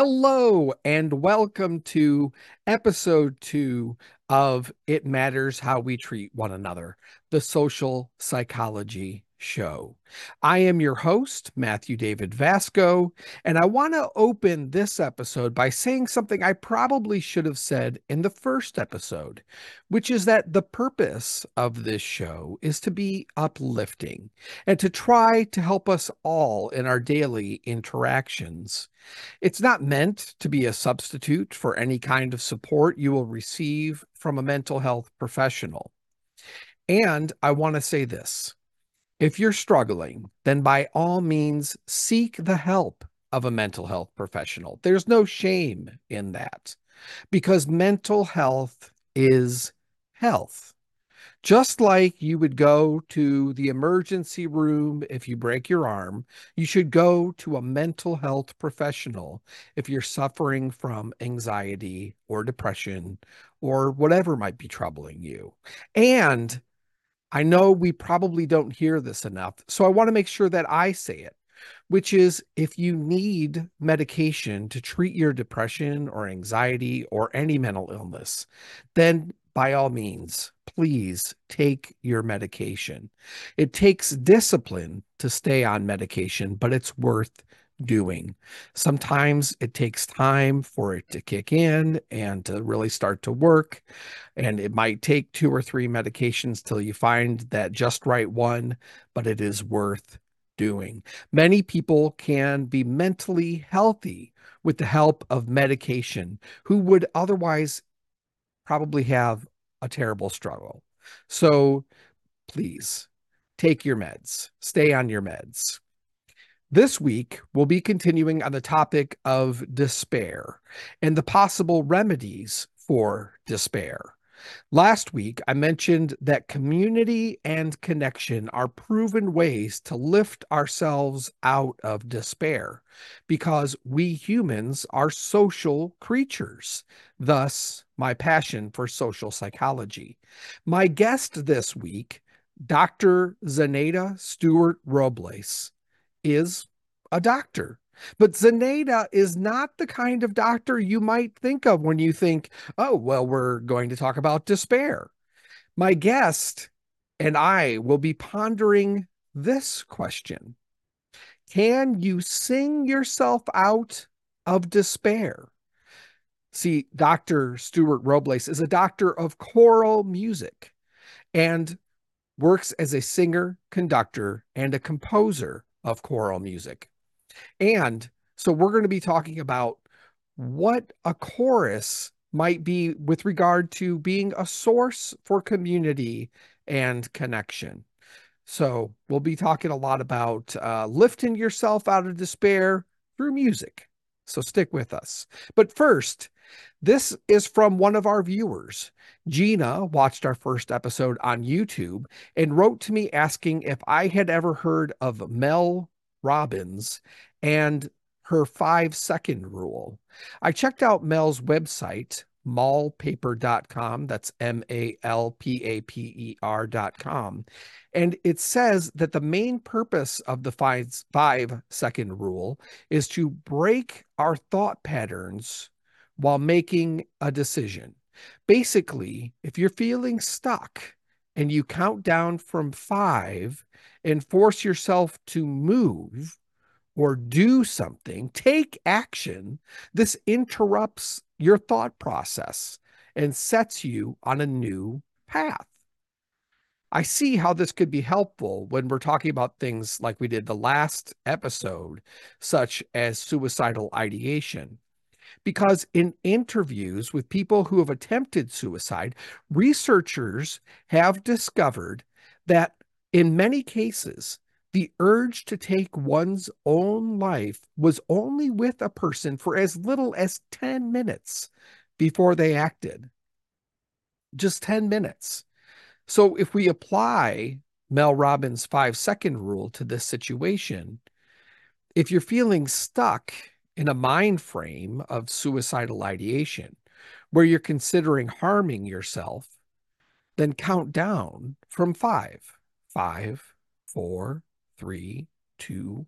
Hello, and welcome to episode two of It Matters How We Treat One Another, the social psychology show. I am your host, Matthew David Vasco, and I want to open this episode by saying something I probably should have said in the first episode, which is that the purpose of this show is to be uplifting and to try to help us all in our daily interactions. It's not meant to be a substitute for any kind of support you will receive from a mental health professional. And I want to say this if you're struggling, then by all means seek the help of a mental health professional. There's no shame in that because mental health is health. Just like you would go to the emergency room if you break your arm, you should go to a mental health professional if you're suffering from anxiety or depression or whatever might be troubling you. And I know we probably don't hear this enough. So I want to make sure that I say it, which is if you need medication to treat your depression or anxiety or any mental illness, then by all means, please take your medication. It takes discipline to stay on medication, but it's worth doing. Sometimes it takes time for it to kick in and to really start to work. And it might take two or three medications till you find that just right one, but it is worth doing. Many people can be mentally healthy with the help of medication who would otherwise probably have a terrible struggle. So please take your meds, stay on your meds. This week, we'll be continuing on the topic of despair and the possible remedies for despair. Last week, I mentioned that community and connection are proven ways to lift ourselves out of despair because we humans are social creatures. Thus, my passion for social psychology. My guest this week, Dr. Zanaida Stewart Robles is a doctor. But Zanaida is not the kind of doctor you might think of when you think, oh, well, we're going to talk about despair. My guest and I will be pondering this question Can you sing yourself out of despair? See, Dr. Stewart Robles is a doctor of choral music and works as a singer, conductor, and a composer of choral music. And so we're going to be talking about what a chorus might be with regard to being a source for community and connection. So we'll be talking a lot about uh, lifting yourself out of despair through music. So stick with us. But first, this is from one of our viewers. Gina watched our first episode on YouTube and wrote to me asking if I had ever heard of Mel Robbins and her five second rule. I checked out Mel's website, malpaper.com. That's M A L P A P E R.com. And it says that the main purpose of the five, five second rule is to break our thought patterns while making a decision. Basically, if you're feeling stuck and you count down from five and force yourself to move or do something, take action, this interrupts your thought process and sets you on a new path. I see how this could be helpful when we're talking about things like we did the last episode, such as suicidal ideation. Because in interviews with people who have attempted suicide, researchers have discovered that in many cases, the urge to take one's own life was only with a person for as little as 10 minutes before they acted. Just 10 minutes. So if we apply Mel Robbins' five second rule to this situation, if you're feeling stuck in a mind frame of suicidal ideation where you're considering harming yourself, then count down from five, five, four, three, two,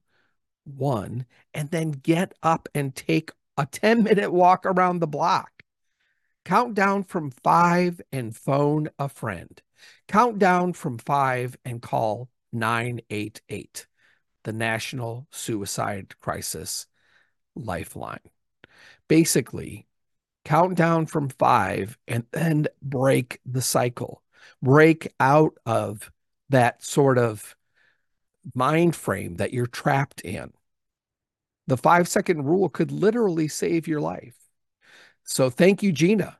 one, and then get up and take a 10 minute walk around the block. Count down from five and phone a friend. Count down from five and call 988, the National Suicide Crisis Lifeline. Basically, count down from five and then break the cycle, break out of that sort of mind frame that you're trapped in. The five second rule could literally save your life. So thank you, Gina.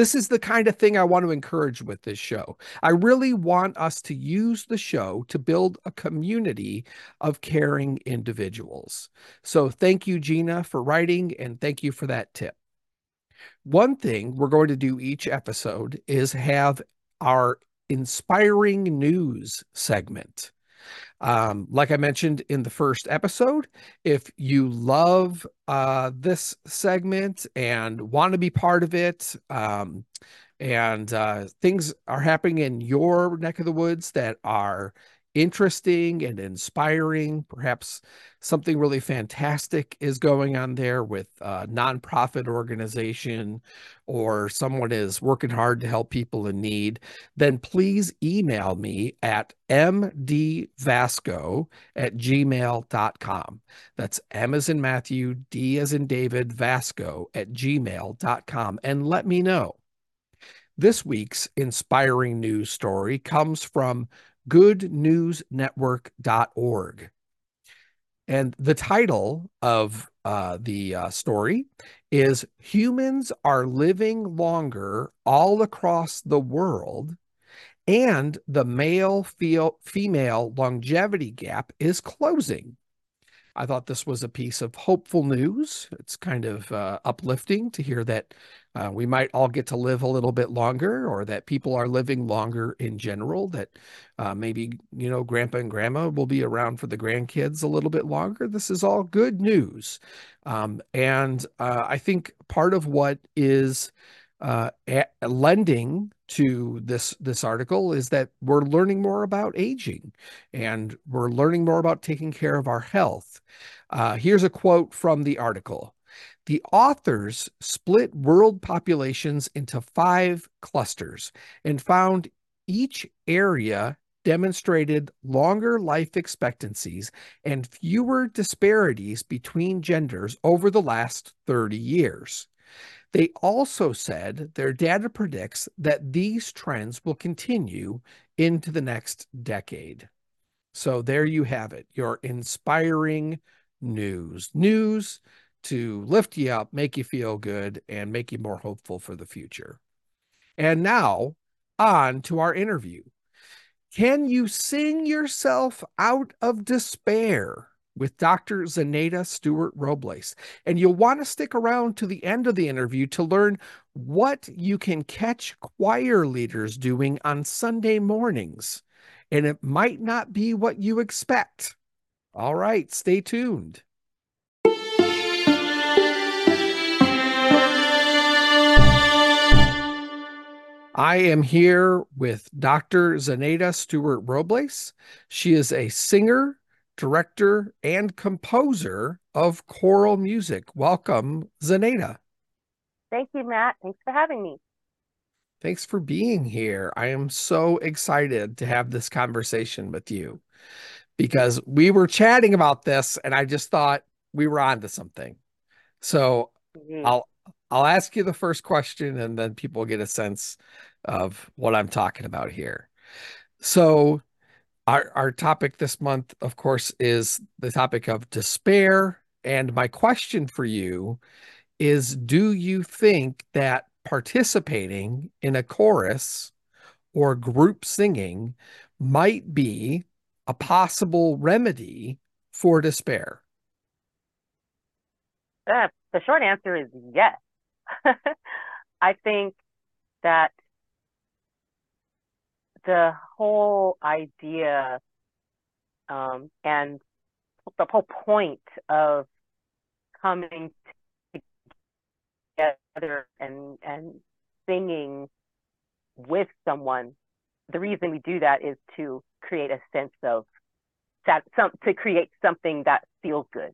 This is the kind of thing I want to encourage with this show. I really want us to use the show to build a community of caring individuals. So thank you, Gina, for writing, and thank you for that tip. One thing we're going to do each episode is have our inspiring news segment. Um, like I mentioned in the first episode, if you love uh, this segment and want to be part of it, um, and uh, things are happening in your neck of the woods that are interesting and inspiring. Perhaps something really fantastic is going on there with a nonprofit organization or someone is working hard to help people in need, then please email me at mdvasco at gmail.com. That's M as in Matthew, D as in David, Vasco at gmail.com and let me know. This week's inspiring news story comes from goodnewsnetwork.org. And the title of uh, the uh, story is Humans Are Living Longer All Across the World, and the male female longevity gap is closing. I thought this was a piece of hopeful news. It's kind of uh, uplifting to hear that uh, we might all get to live a little bit longer, or that people are living longer in general. That uh, maybe you know, grandpa and grandma will be around for the grandkids a little bit longer. This is all good news, um, and uh, I think part of what is uh, lending to this this article is that we're learning more about aging and we're learning more about taking care of our health. Uh, here's a quote from the article. The authors split world populations into five clusters and found each area demonstrated longer life expectancies and fewer disparities between genders over the last 30 years. They also said their data predicts that these trends will continue into the next decade. So there you have it, your inspiring news. News to lift you up, make you feel good, and make you more hopeful for the future. And now, on to our interview. Can you sing yourself out of despair? With Dr. Zanaida Stewart Robles. And you'll want to stick around to the end of the interview to learn what you can catch choir leaders doing on Sunday mornings. And it might not be what you expect. All right, stay tuned. I am here with Dr. Zanaida Stewart Robles. She is a singer, director, and composer of choral music. Welcome, Zanaida. Thank you, Matt. Thanks for having me. Thanks for being here. I am so excited to have this conversation with you because we were chatting about this and I just thought we were on to something. So mm-hmm. I'll I'll ask you the first question and then people get a sense of what I'm talking about here. So our, our topic this month, of course, is the topic of despair. And my question for you is Do you think that participating in a chorus or group singing might be a possible remedy for despair? Uh, the short answer is yes. I think that the whole idea um, and the whole point of coming together and and singing with someone the reason we do that is to create a sense of that some to create something that feels good.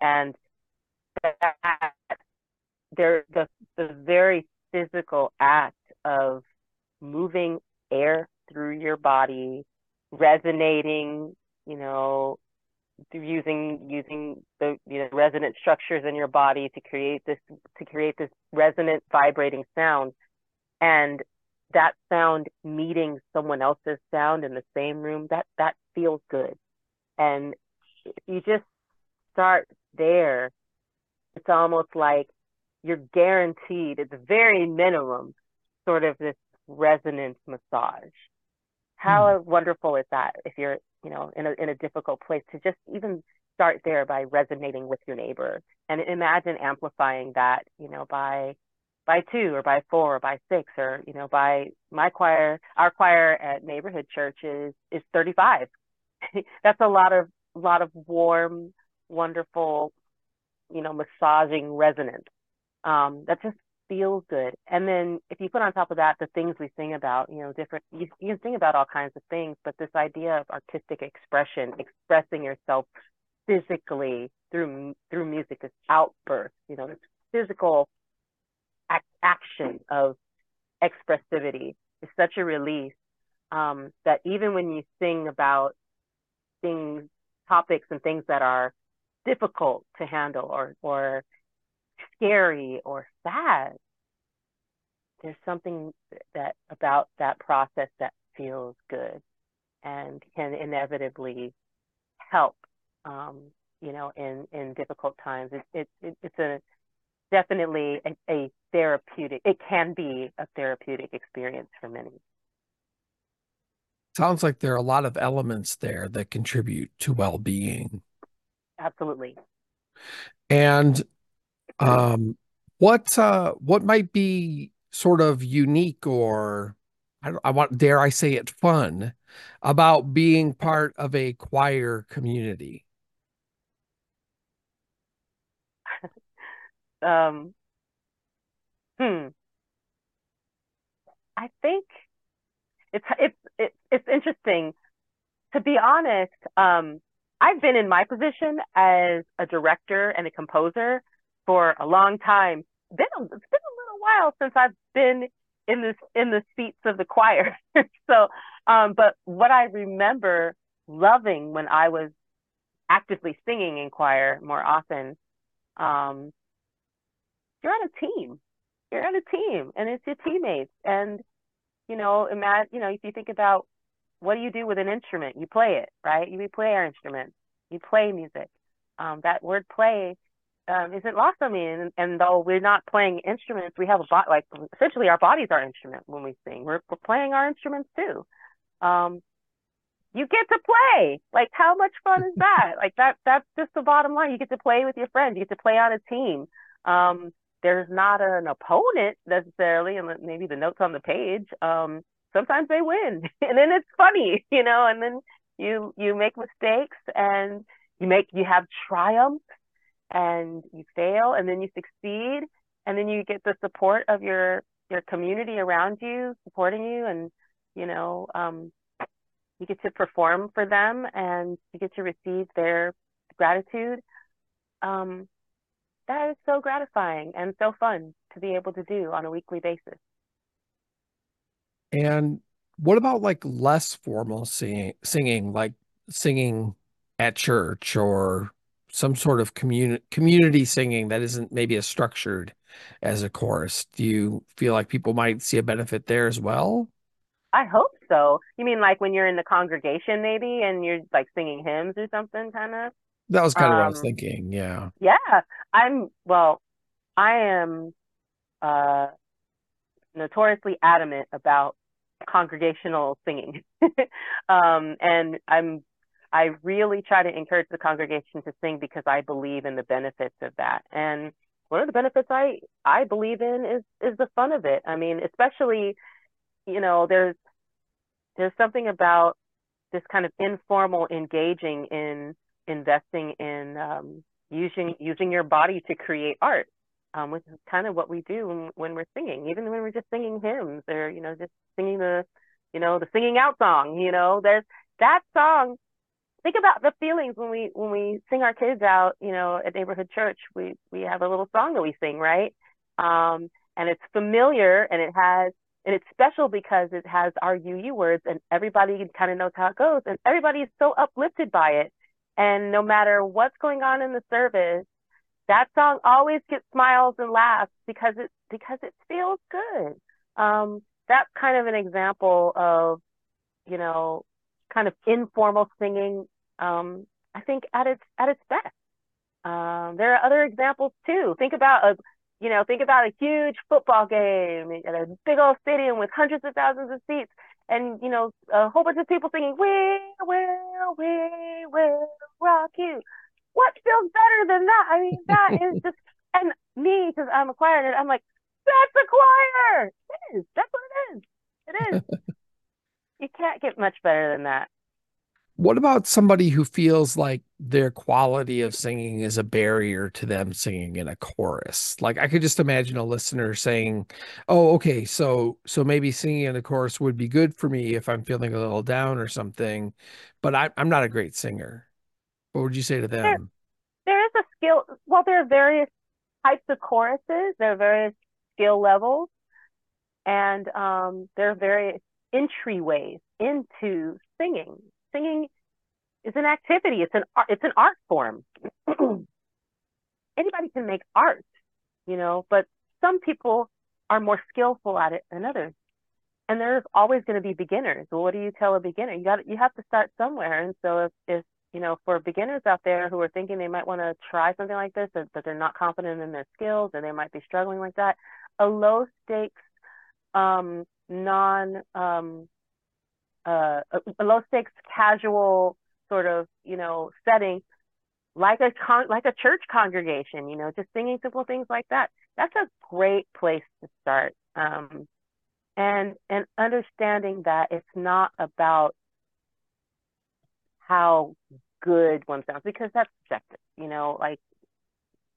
And that there the the very physical act of moving air through your body, resonating, you know, using using the you know resonant structures in your body to create this to create this resonant vibrating sound. And that sound meeting someone else's sound in the same room that that feels good. And you just start there. It's almost like you're guaranteed the very minimum sort of this resonance massage. How mm. wonderful is that if you're you know in a in a difficult place to just even start there by resonating with your neighbor and imagine amplifying that you know by by two or by four or by six or you know by my choir our choir at neighborhood church is is 35 that's a lot of lot of warm wonderful you know massaging resonance. Um, that just feels good. And then if you put on top of that the things we sing about you know different you, you can sing about all kinds of things but this idea of artistic expression expressing yourself physically through through music this outburst you know this physical action of expressivity is such a release um, that even when you sing about things, topics, and things that are difficult to handle or or scary or sad, there's something that about that process that feels good and can inevitably help. Um, you know, in in difficult times, it, it, it it's a definitely a, a therapeutic, it can be a therapeutic experience for many. Sounds like there are a lot of elements there that contribute to well being. Absolutely. And um, what uh, what might be sort of unique or I, I want dare I say it fun about being part of a choir community? um, hmm. I think it's it's it's it's interesting. To be honest, um, I've been in my position as a director and a composer for a long time. Been a, it's been a little while since I've been in this in the seats of the choir. so, um, but what I remember loving when I was actively singing in choir more often um, you're on a team. You're on a team, and it's your teammates. And you know, imagine, you know, if you think about what do you do with an instrument? You play it, right? You play our instrument. You play music. Um, that word "play" um, isn't lost on me. And, and though we're not playing instruments, we have a body. Like essentially, our body's our instrument when we sing. We're, we're playing our instruments too. Um, you get to play. Like, how much fun is that? like that. That's just the bottom line. You get to play with your friends. You get to play on a team. Um, there's not an opponent necessarily, and maybe the notes on the page. Um, sometimes they win, and then it's funny, you know. And then you you make mistakes, and you make you have triumph, and you fail, and then you succeed, and then you get the support of your your community around you supporting you, and you know, um, you get to perform for them, and you get to receive their gratitude. Um, that is so gratifying and so fun to be able to do on a weekly basis. And what about like less formal singing, singing like singing at church or some sort of community community singing that isn't maybe as structured as a chorus? Do you feel like people might see a benefit there as well? I hope so. You mean like when you're in the congregation maybe and you're like singing hymns or something kind of? That was kind of um, what I was um, thinking. Yeah. Yeah. I'm, well, I am uh, notoriously adamant about congregational singing. um, and I'm, I really try to encourage the congregation to sing because I believe in the benefits of that. And one of the benefits I, I believe in is, is the fun of it. I mean, especially, you know, there's, there's something about this kind of informal engaging in investing in um, using using your body to create art, um, which is kind of what we do when, when we're singing, even when we're just singing hymns or you know just singing the you know the singing out song. You know, there's that song think about the feelings when we when we sing our kids out, you know, at neighborhood church. We we have a little song that we sing, right? Um, and it's familiar and it has and it's special because it has our UU words and everybody kind of knows how it goes and everybody is so uplifted by it. And no matter what's going on in the service, that song always gets smiles and laughs because it because it feels good. Um, that's kind of an example of, you know, kind of informal singing. Um, I think at its at its best. Um, there are other examples too. Think about a you know, think about a huge football game at a big old stadium with hundreds of thousands of seats and, you know, a whole bunch of people singing, we will, we will rock you. What feels better than that? I mean, that is just, and me, because I'm a choir nerd, I'm like, that's a choir. It is. That's what it is. It is. you can't get much better than that. What about somebody who feels like their quality of singing is a barrier to them singing in a chorus? Like I could just imagine a listener saying, "Oh, okay, so so maybe singing in a chorus would be good for me if I'm feeling a little down or something, but I, I'm not a great singer." What would you say to them? There, there is a skill. Well, there are various types of choruses. There are various skill levels, and um, there are various entryways into singing singing is an activity. It's an it's an art form. Anybody can make art, you know, but some people are more skillful at it than others. And there's always going to be beginners. Well, what do you tell a beginner? You got you have to start somewhere. And so if, if you know, for beginners out there who are thinking they might want to try something like this, but they're not confident in their skills, or they might be struggling like that, a low stakes, um, non um, uh, a, low stakes casual sort of you know setting like a con- like a church congregation you know just singing simple things like that. That's a great place to start. Um, and and understanding that it's not about how good one sounds because that's subjective you know like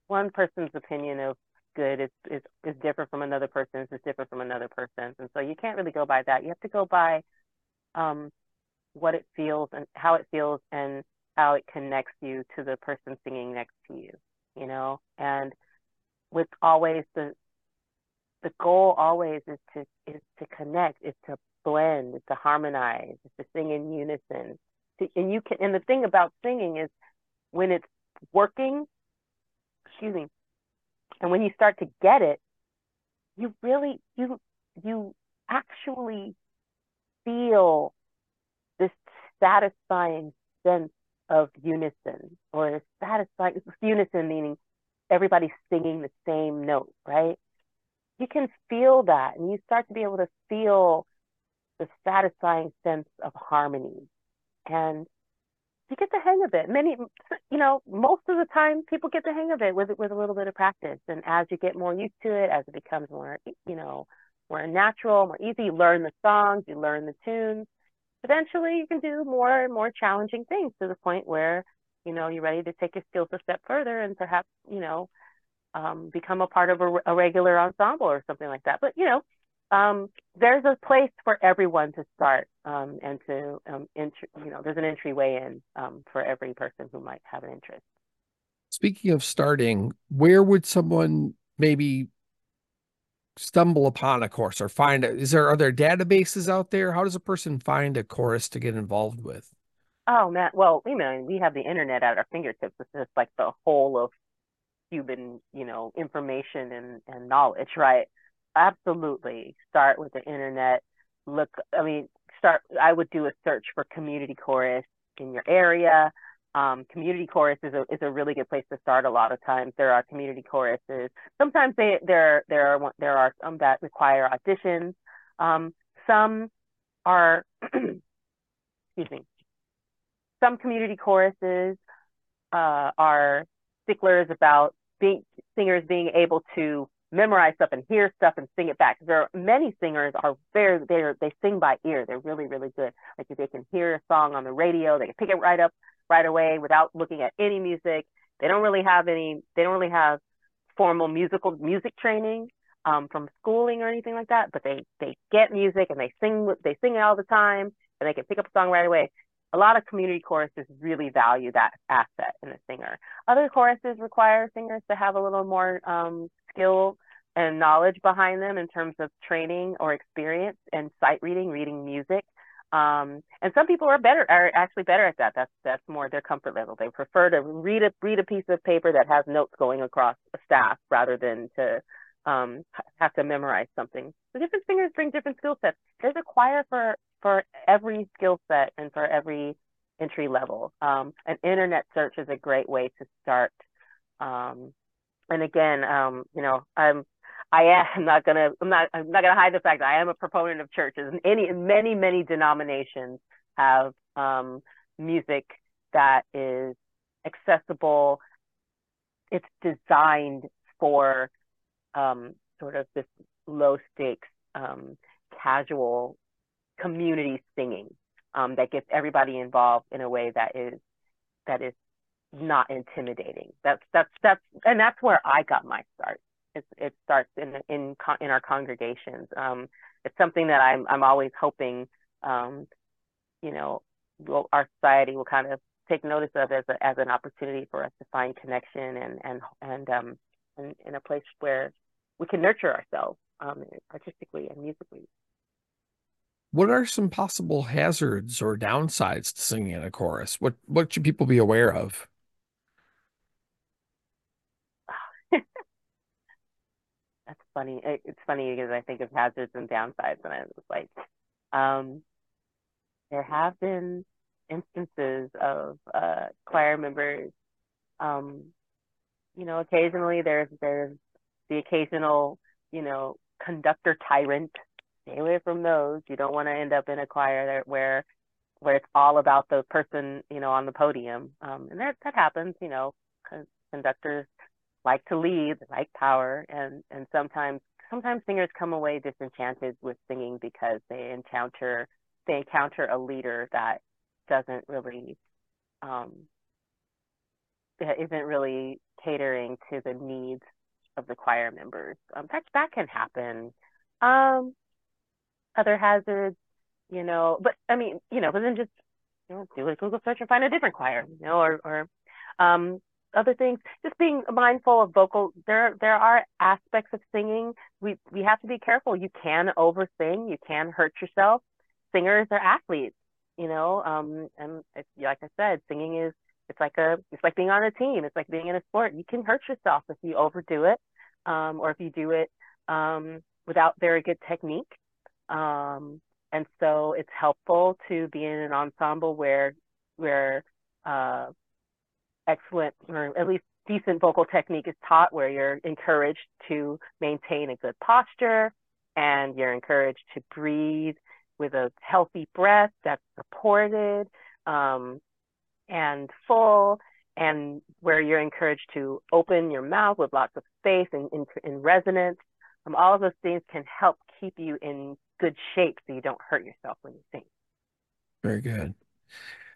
one person's opinion of good is, is is different from another person's is different from another person's. And so you can't really go by that. You have to go by um, what it feels and how it feels and how it connects you to the person singing next to you, you know, and with always the the goal always is to is to connect, is to blend, is to harmonize, is to sing in unison. And you can and the thing about singing is when it's working, excuse me, and when you start to get it, you really you you actually feel this satisfying sense of unison or satisfying unison meaning everybody's singing the same note, right? You can feel that and you start to be able to feel the satisfying sense of harmony. And you get the hang of it. Many, you know, most of the time people get the hang of it with with a little bit of practice. And as you get more used to it, as it becomes more, you know, more natural, more easy. You learn the songs, you learn the tunes. Eventually, you can do more and more challenging things to the point where you know you're ready to take your skills a step further and perhaps you know um, become a part of a, a, regular ensemble or something like that. But you know, um, there's a place for everyone to start um, and to um, enter, you know, there's an entryway in um, for every person who might have an interest. Speaking of starting, where would someone maybe stumble upon a course or find it? Is there are there databases out there? How does a person find a course to get involved with? Oh man, well, you know, we have the internet at our fingertips. It's just like the whole of human, you know, information and, and knowledge, right? Absolutely. Start with the internet. Look, I mean, start. I would do a search for community chorus in your area. Um, community chorus is a is a really good place to start. A lot of times there are community choruses. Sometimes they there there are there are some that require auditions. Um, some are excuse me. Some community choruses uh, are sticklers about being singers being able to memorize stuff and hear stuff and sing it back. There are many singers are very they they sing by ear. They're really really good. Like if they can hear a song on the radio, they can pick it right up right away without looking at any music. They don't really have any. They don't really have formal musical music training um, from schooling or anything like that. But they they get music and they sing they sing it all the time and they can pick up a song right away. a lot of community choruses really value that asset in a singer. Other choruses require singers to have a little more um, skill and knowledge behind them in terms of training or experience and sight reading, reading music. Um, and some people are better, are actually better at that. That's that's more their comfort level. They prefer to read a read a piece of paper that has notes going across a staff rather than to um, have to memorize something. So different singers bring different skill sets. There's a choir for for every skill set and for every entry level. Um, an internet search is a great way to start. Um, and again, um, you know, I'm I am not gonna I'm not I'm not gonna hide the fact that I am a proponent of churches and any many many denominations have um, music that is accessible. It's designed for um, sort of this low stakes, um, casual community singing um, that gets everybody involved in a way that is that is not intimidating. That's that's that's and that's where I got my start. It's, it starts in in in our congregations. Um, it's something that I'm I'm always hoping, um, you know, will, our society will kind of take notice of as a, as an opportunity for us to find connection and and and um and in a place where we can nurture ourselves um, artistically and musically. What are some possible hazards or downsides to singing in a chorus? What what should people be aware of? Funny. It's funny because I think of hazards and downsides, and I was like, um, there have been instances of uh, choir members. Um, you know, occasionally there's there's the occasional, you know, conductor tyrant. Stay away from those. You don't want to end up in a choir that, where where it's all about the person, you know, on the podium. Um, and that that happens, you know, conductors like to lead, like power, and and sometimes sometimes singers come away disenchanted with singing because they encounter they encounter a leader that doesn't really um, isn't really catering to the needs of the choir members. Um, that that can happen. Um, other hazards, you know, but I mean, you know, but then just you know, do a Google search and find a different choir, you know, or or um, other things. Just being mindful of vocal. There there are aspects of singing we we have to be careful. You can over sing You can hurt yourself. Singers are athletes, you know. Um, and like I said, singing is it's like a it's like being on a team. It's like being in a sport. You can hurt yourself if you overdo it um, or if you do it um, without very good technique. Um, and so it's helpful to be in an ensemble where where uh, excellent or at least decent vocal technique is taught, where you're encouraged to maintain a good posture and you're encouraged to breathe with a healthy breath that's supported um, and full and where you're encouraged to open your mouth with lots of space and in, resonance. Um, all of those things can help keep you in good shape so you don't hurt yourself when you sing. Very good.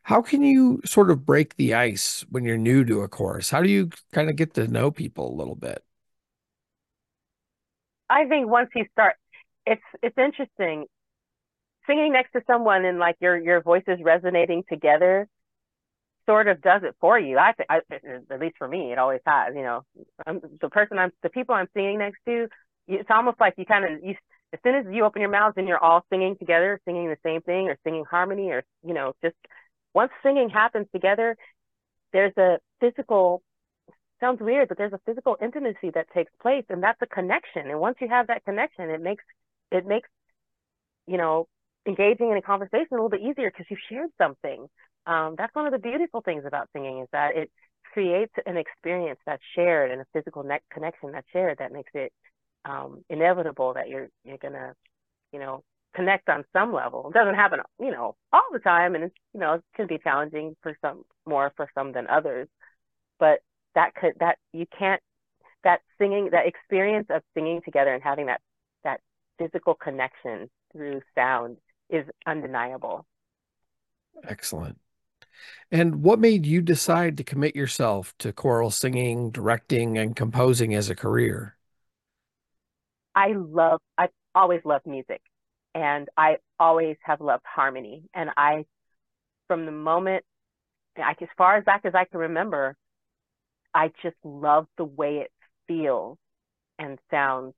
How can you sort of break the ice when you're new to a chorus? How do you kind of get to know people a little bit? I think once you start, it's it's interesting. Singing next to someone and like your your voices resonating together sort of does it for you. I think, at least for me, it always has. You know, I'm, the person I'm, the people I'm singing next to, it's almost like you kind of, you, as soon as you open your mouth and you're all singing together, singing the same thing or singing harmony or, you know, just once singing happens together, there's a physical, sounds weird, but there's a physical intimacy that takes place and that's a connection. And once you have that connection, it makes, it makes, you know, engaging in a conversation a little bit easier because you've shared something um, that's one of the beautiful things about singing is that it creates an experience that's shared and a physical ne- connection that's shared that makes it um, inevitable that you're you're gonna you know connect on some level. It doesn't happen you know all the time, and it's, you know it can be challenging for some more for some than others, but that could that you can't that singing that experience of singing together and having that that physical connection through sound is undeniable. Excellent. And what made you decide to commit yourself to choral singing, directing, and composing as a career? I love, I've always loved music and I always have loved harmony. And I, from the moment, like as far as back as I can remember, I just love the way it feels and sounds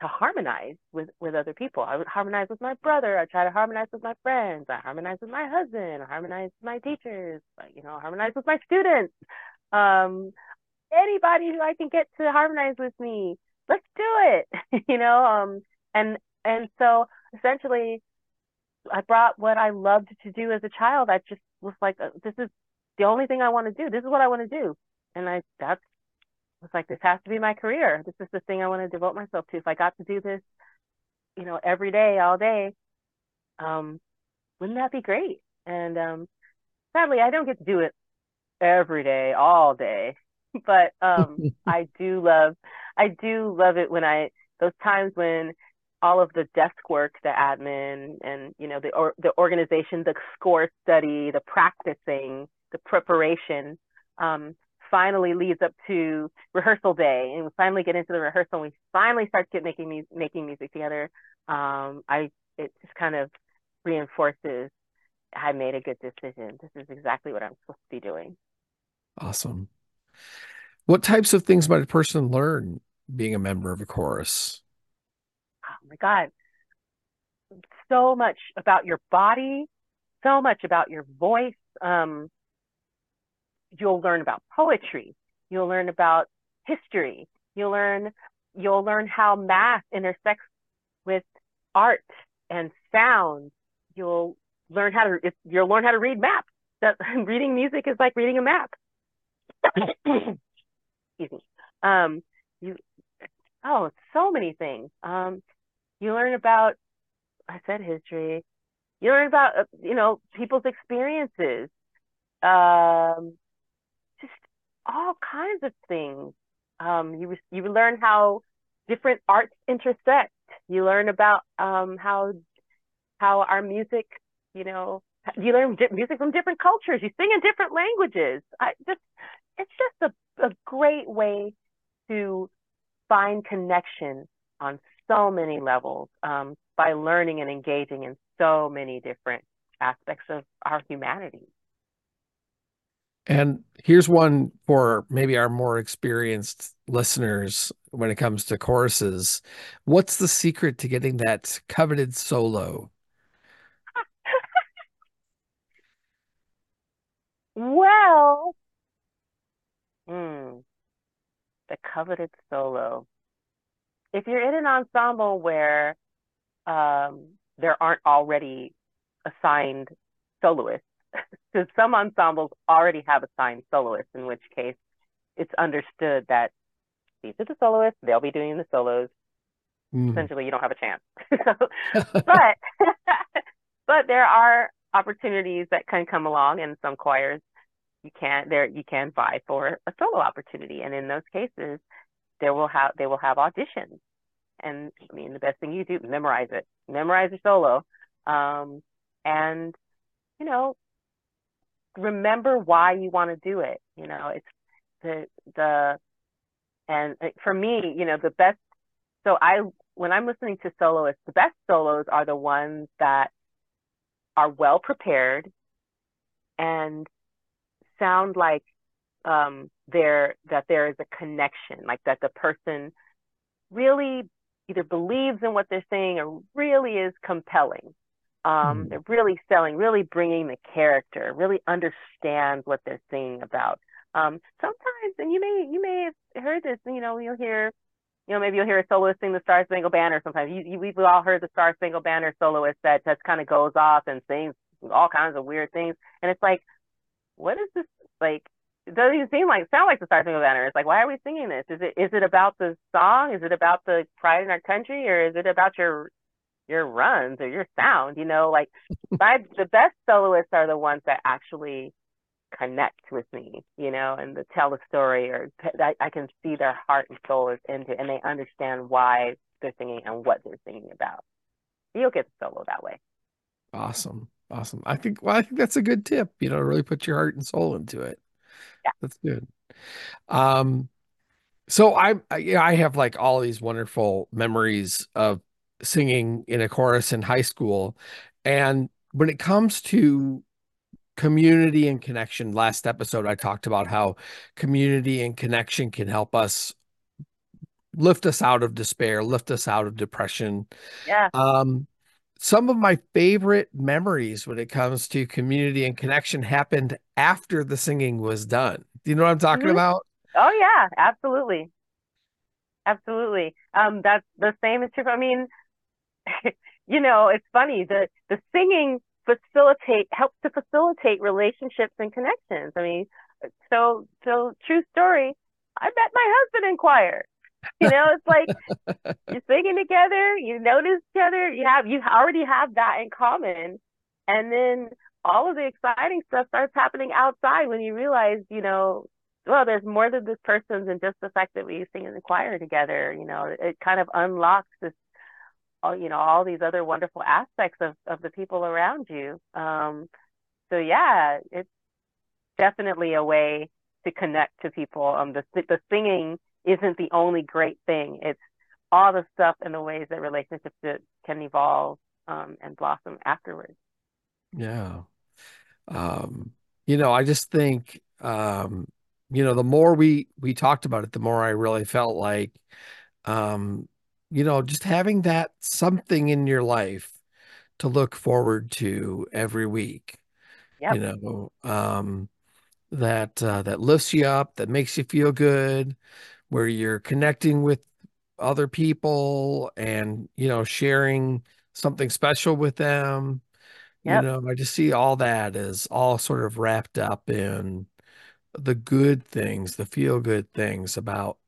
to harmonize with with other people. I would harmonize with my brother. I try to harmonize with my friends. I harmonize with my husband. I harmonize with my teachers. You know, harmonize with my students. Um, anybody who I can get to harmonize with me, let's do it. you know, um, and and so essentially, I brought what I loved to do as a child. I just was like, uh, this is the only thing I want to do. This is what I want to do, and I that's was like, this has to be my career. This is the thing I want to devote myself to. If I got to do this, you know, every day, all day, um, wouldn't that be great? And um, sadly, I don't get to do it every day, all day. But um, I do love, I do love it when I those times when all of the desk work, the admin, and you know the or, the organization, the score study, the practicing, the preparation. Um, finally leads up to rehearsal day. And we finally get into the rehearsal and we finally start get making making music together. Um i it just kind of reinforces i made a good decision. This is exactly what i'm supposed to be doing. Awesome. What types of things might a person learn being a member of a chorus oh my god so much about your body so much about your voice um you'll learn about poetry, you'll learn about history, you'll learn you'll learn how math intersects with art and sound. You'll learn how to you'll learn how to read maps. That reading music is like reading a map. Excuse me. Um, you oh, so many things. Um, you learn about I said history. You learn about uh, you know people's experiences. Um, just all kinds of things. Um, you you learn how different arts intersect. You learn about um, how how our music, you know, you learn music from different cultures. You sing in different languages. I just it's just a, a great way to find connection on so many levels um, by learning and engaging in so many different aspects of our humanity. And here's one for maybe our more experienced listeners when it comes to choruses. What's the secret to getting that coveted solo? well, hmm, the coveted solo. If you're in an ensemble where um, there aren't already assigned soloists, because some ensembles already have assigned soloists, in which case it's understood that these are the soloists, they'll be doing the solos. Mm. Essentially, you don't have a chance. so, but but there are opportunities that can come along, and some choirs you can there you can vie for a solo opportunity, and in those cases, there will have they will have auditions. And I mean, the best thing you do memorize it, memorize your solo, um, and you know remember why you want to do it. You know, it's the the and for me, you know, the best. So I when I'm listening to soloists, the best solos are the ones that are well prepared and sound like um, there that there is a connection, like that the person really either believes in what they're saying or really is compelling. Um, mm. They're really selling, really bringing the character, really understand what they're singing about. Um, sometimes, and you may you may have heard this, you know, you'll hear, you know, maybe you'll hear a soloist sing the Star Spangled Banner. Sometimes you, you we've all heard the Star Spangled Banner soloist that just kind of goes off and sings all kinds of weird things, and it's like, what is this like? It doesn't even seem like sound like the Star Spangled Banner. It's like, why are we singing this? Is it is it about the song? Is it about the pride in our country, or is it about your your runs or your sound, you know, like my the best soloists are the ones that actually connect with me, you know, and to tell a story or I, I can see their heart and soul is into it and they understand why they're singing and what they're singing about. You'll get the solo that way. Awesome. Awesome. I think well, I think that's a good tip, you know, really put your heart and soul into it. Yeah. That's good. Um so I I, I have like all these wonderful memories of singing in a chorus in high school. And when it comes to community and connection. Last episode, I talked about how community and connection can help us lift us out of despair, lift us out of depression. Yeah. Um, some of my favorite memories when it comes to community and connection happened after the singing was done. Do you know what I'm talking mm-hmm. about? Oh yeah, absolutely. Absolutely. Um, that's the same is true. I mean, you know, it's funny. The the singing facilitate helps to facilitate relationships and connections. I mean, so so true story. I met my husband in choir. You know, it's like you're singing together, you notice each other, you have you already have that in common. And then all of the exciting stuff starts happening outside when you realize, you know, well, there's more than this person than just the fact that we sing in the choir together. You know, it kind of unlocks this, all you know, all these other wonderful aspects of of the people around you. Um, so yeah, it's definitely a way to connect to people. Um, the the singing isn't the only great thing. It's all the stuff and the ways that relationships can evolve um, and blossom afterwards. Yeah. Um, you know, I just think, um, you know, the more we we talked about it, the more I really felt like, um, you know, just having that something in your life to look forward to every week. Yep. You know, um, that uh, that lifts you up, that makes you feel good, where you're connecting with other people and you know sharing something special with them. Yep. you know i just see all that as all sort of wrapped up in the good things the feel good things about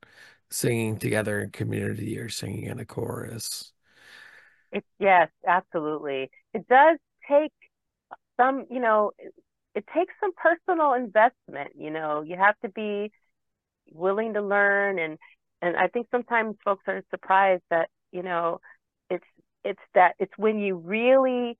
singing together in community or singing in a chorus. It, yes absolutely. It does take some you know it, it takes some personal investment you know. You have to be willing to learn. And and I think sometimes folks are surprised that you know it's it's that it's when you really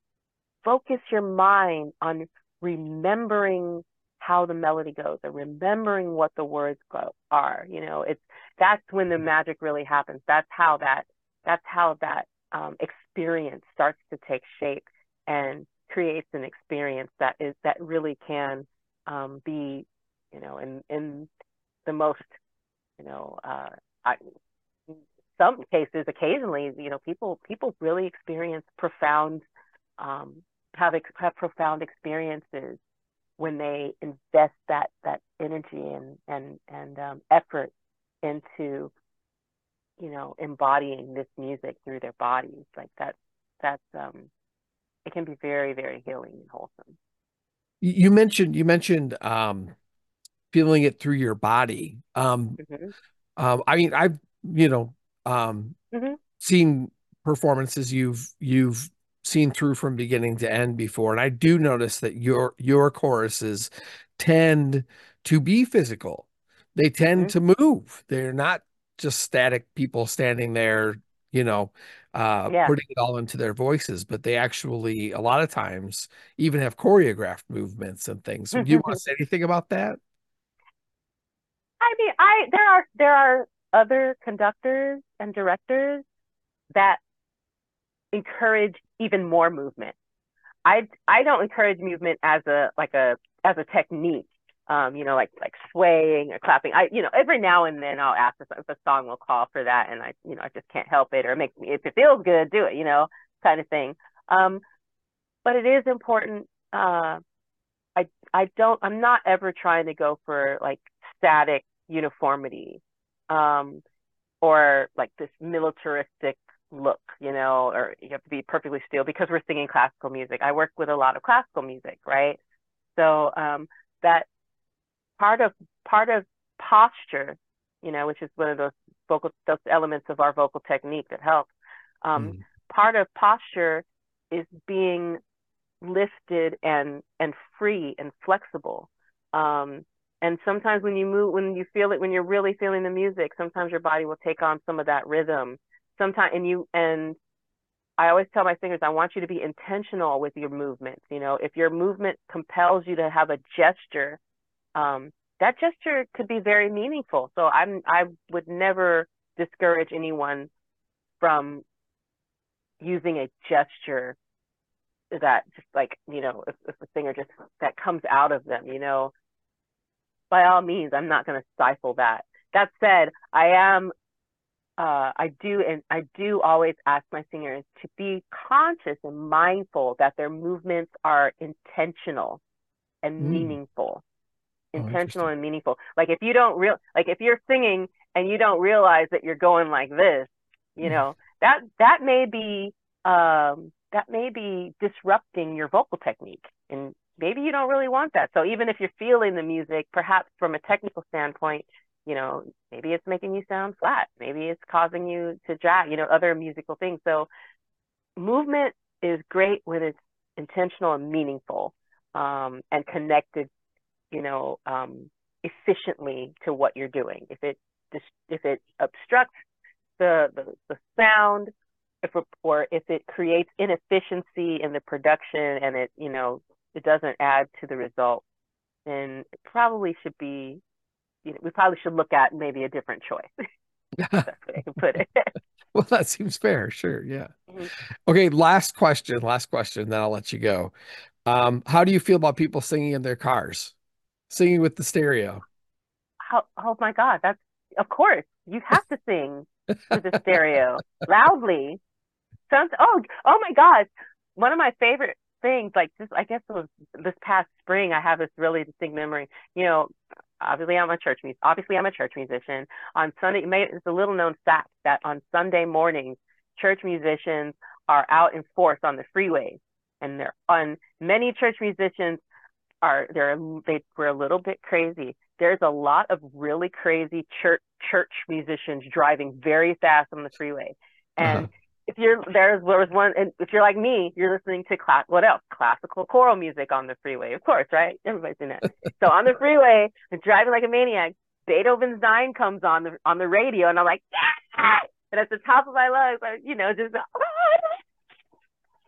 focus your mind on remembering how the melody goes or remembering what the words go, are you know it's that's when the magic really happens. That's how that that's how that um, experience starts to take shape and creates an experience that is that really can um, be you know in in the most, you know, uh, I, some cases, occasionally, you know, people people really experience profound, um, have have profound experiences when they invest that that energy and and and um, effort into, you know, embodying this music through their bodies. Like that, that's um, it can be very very healing and wholesome. You mentioned you mentioned um, feeling it through your body. Um, mm-hmm. um, I mean, I've you know um, mm-hmm. seen performances you've you've seen through from beginning to end before, and I do notice that your your choruses tend to be physical. They tend mm-hmm. to move. They're not just static people standing there, you know, uh, yeah. putting it all into their voices, but they actually, a lot of times, even have choreographed movements and things. So, do you want to say anything about that? I mean, I there are there are other conductors and directors that encourage even more movement. I I don't encourage movement as a like a as a technique. Um, you know, like like swaying or clapping. I, you know, every now and then I'll ask if, a song will call for that, and I, you know, I just can't help it, or it makes me if it feels good, do it, you know, kind of thing. Um, but it is important. Uh, I I don't. I'm not ever trying to go for like static uniformity um, or like this militaristic look, you know, or you have to be perfectly still because we're singing classical music. I work with a lot of classical music, right? So um, that part of part of posture, you know, which is one of those vocal those elements of our vocal technique that helps. Um, mm. Part of posture is being lifted and and free and flexible. Um, and sometimes when you move when you feel it when you're really feeling the music sometimes your body will take on some of that rhythm. Sometimes and you and i always tell my singers i want you to be intentional with your movements you know? If your movement compels you to have a gesture um, that gesture could be very meaningful. So i'm i would never discourage anyone from using a gesture that just like you know if, if the singer just that comes out of them you know by all means i'm not going to stifle that that said i am uh, I do and I do always ask my singers to be conscious and mindful that their movements are intentional and mm. meaningful. Oh, intentional and meaningful. Like if you don't real like if you're singing and you don't realize that you're going like this, you mm. know, that that may be um that may be disrupting your vocal technique and maybe you don't really want that. So even if you're feeling the music, perhaps from a technical standpoint, you know, maybe it's making you sound flat. Maybe it's causing you to drag, you know, other musical things. So movement is great when it's intentional and meaningful um, and connected, you know, um, efficiently to what you're doing. If it if it obstructs the, the, the sound, if or if it creates inefficiency in the production and it, you know, it doesn't add to the result, then it probably should be you know, we probably should look at maybe a different choice. That's way I can put it. well, that seems fair. Sure. Yeah. Mm-hmm. Okay. Last question. Last question. Then I'll let you go. Um, how do you feel about people singing in their cars, singing with the stereo? How, oh my God. That's, of course, you have to sing with the stereo loudly. Sounds, oh, oh my God. One of my favorite things, like just, I guess was this past spring, I have this really distinct memory. You know, obviously I'm a church music. Obviously, I'm a church musician. On Sunday, it's a little known fact that on Sunday mornings, church musicians are out in force on the freeways, and they're on many church musicians are they're they were a little bit crazy. There's a lot of really crazy church church musicians driving very fast on the freeway, and uh-huh if you're there's there was one and if you're like me you're listening to class what else? Classical choral music on the freeway. Of course right? Everybody's in it so on the freeway i'm driving like a maniac. Beethoven's nine comes on the on the radio and i'm like ah! and at the top of my lungs I, you know just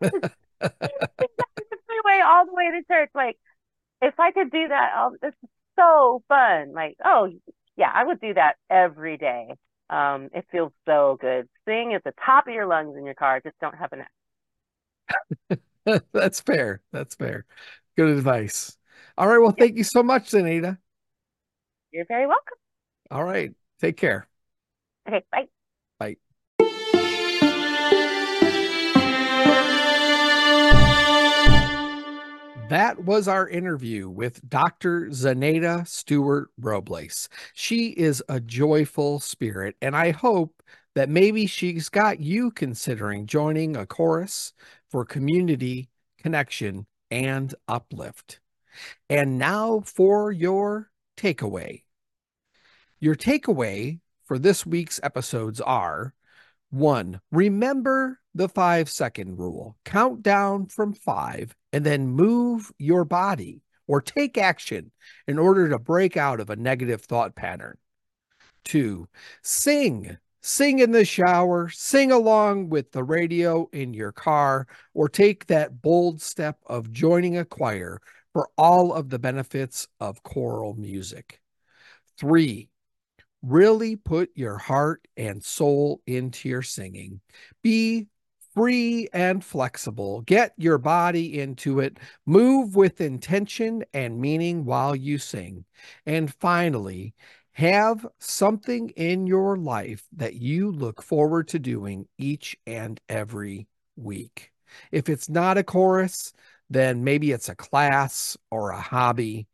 the freeway all the way to church. Like if i could do that oh, this is so fun. Like oh yeah i would do that every day. Um, it feels so good. Sing at the top of your lungs in your car. Just don't have an enough. That's fair. That's fair. Good advice. All right. Well, thank you so much, Zanaida. You're very welcome. All right. Take care. Okay. Bye. Bye. That was our interview with Dr. Zanaida Stewart Robles. She is a joyful spirit, and I hope that maybe she's got you considering joining a chorus for community connection and uplift. And now for your takeaway. Your takeaway for this week's episodes are one, remember the five second rule. Count down from five and then move your body or take action in order to break out of a negative thought pattern. Two, sing. Sing in the shower, sing along with the radio in your car, or take that bold step of joining a choir for all of the benefits of choral music. Three, Really put your heart and soul into your singing. Be free and flexible. Get your body into it. Move with intention and meaning while you sing. And finally, have something in your life that you look forward to doing each and every week. If it's not a chorus, then maybe it's a class or a hobby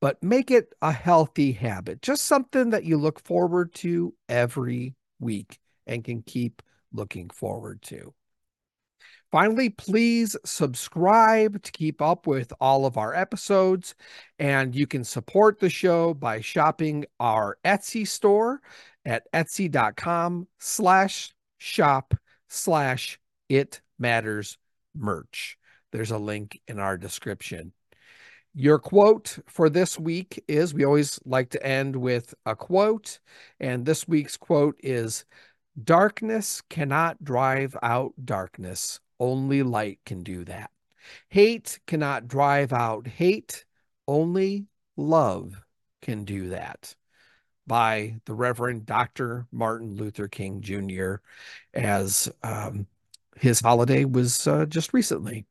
but make it a healthy habit, just something that you look forward to every week and can keep looking forward to. Finally, please subscribe to keep up with all of our episodes. And you can support the show by shopping our Etsy store at etsy.com slash shop slash it matters merch. There's a link in our description. Your quote for this week is we always like to end with a quote. And this week's quote is Darkness cannot drive out darkness, only light can do that. Hate cannot drive out hate, only love can do that. By the Reverend Dr. Martin Luther King Jr., as um, his holiday was uh, just recently.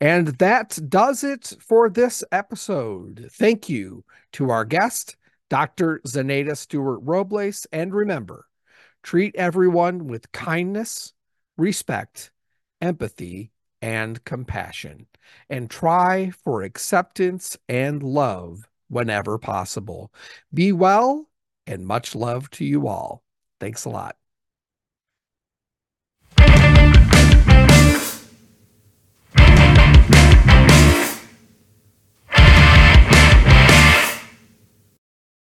And that does it for this episode. Thank you to our guest, Dr. Zanaida Stewart Robles. And remember, treat everyone with kindness, respect, empathy, and compassion, and try for acceptance and love whenever possible. Be well and much love to you all. Thanks a lot.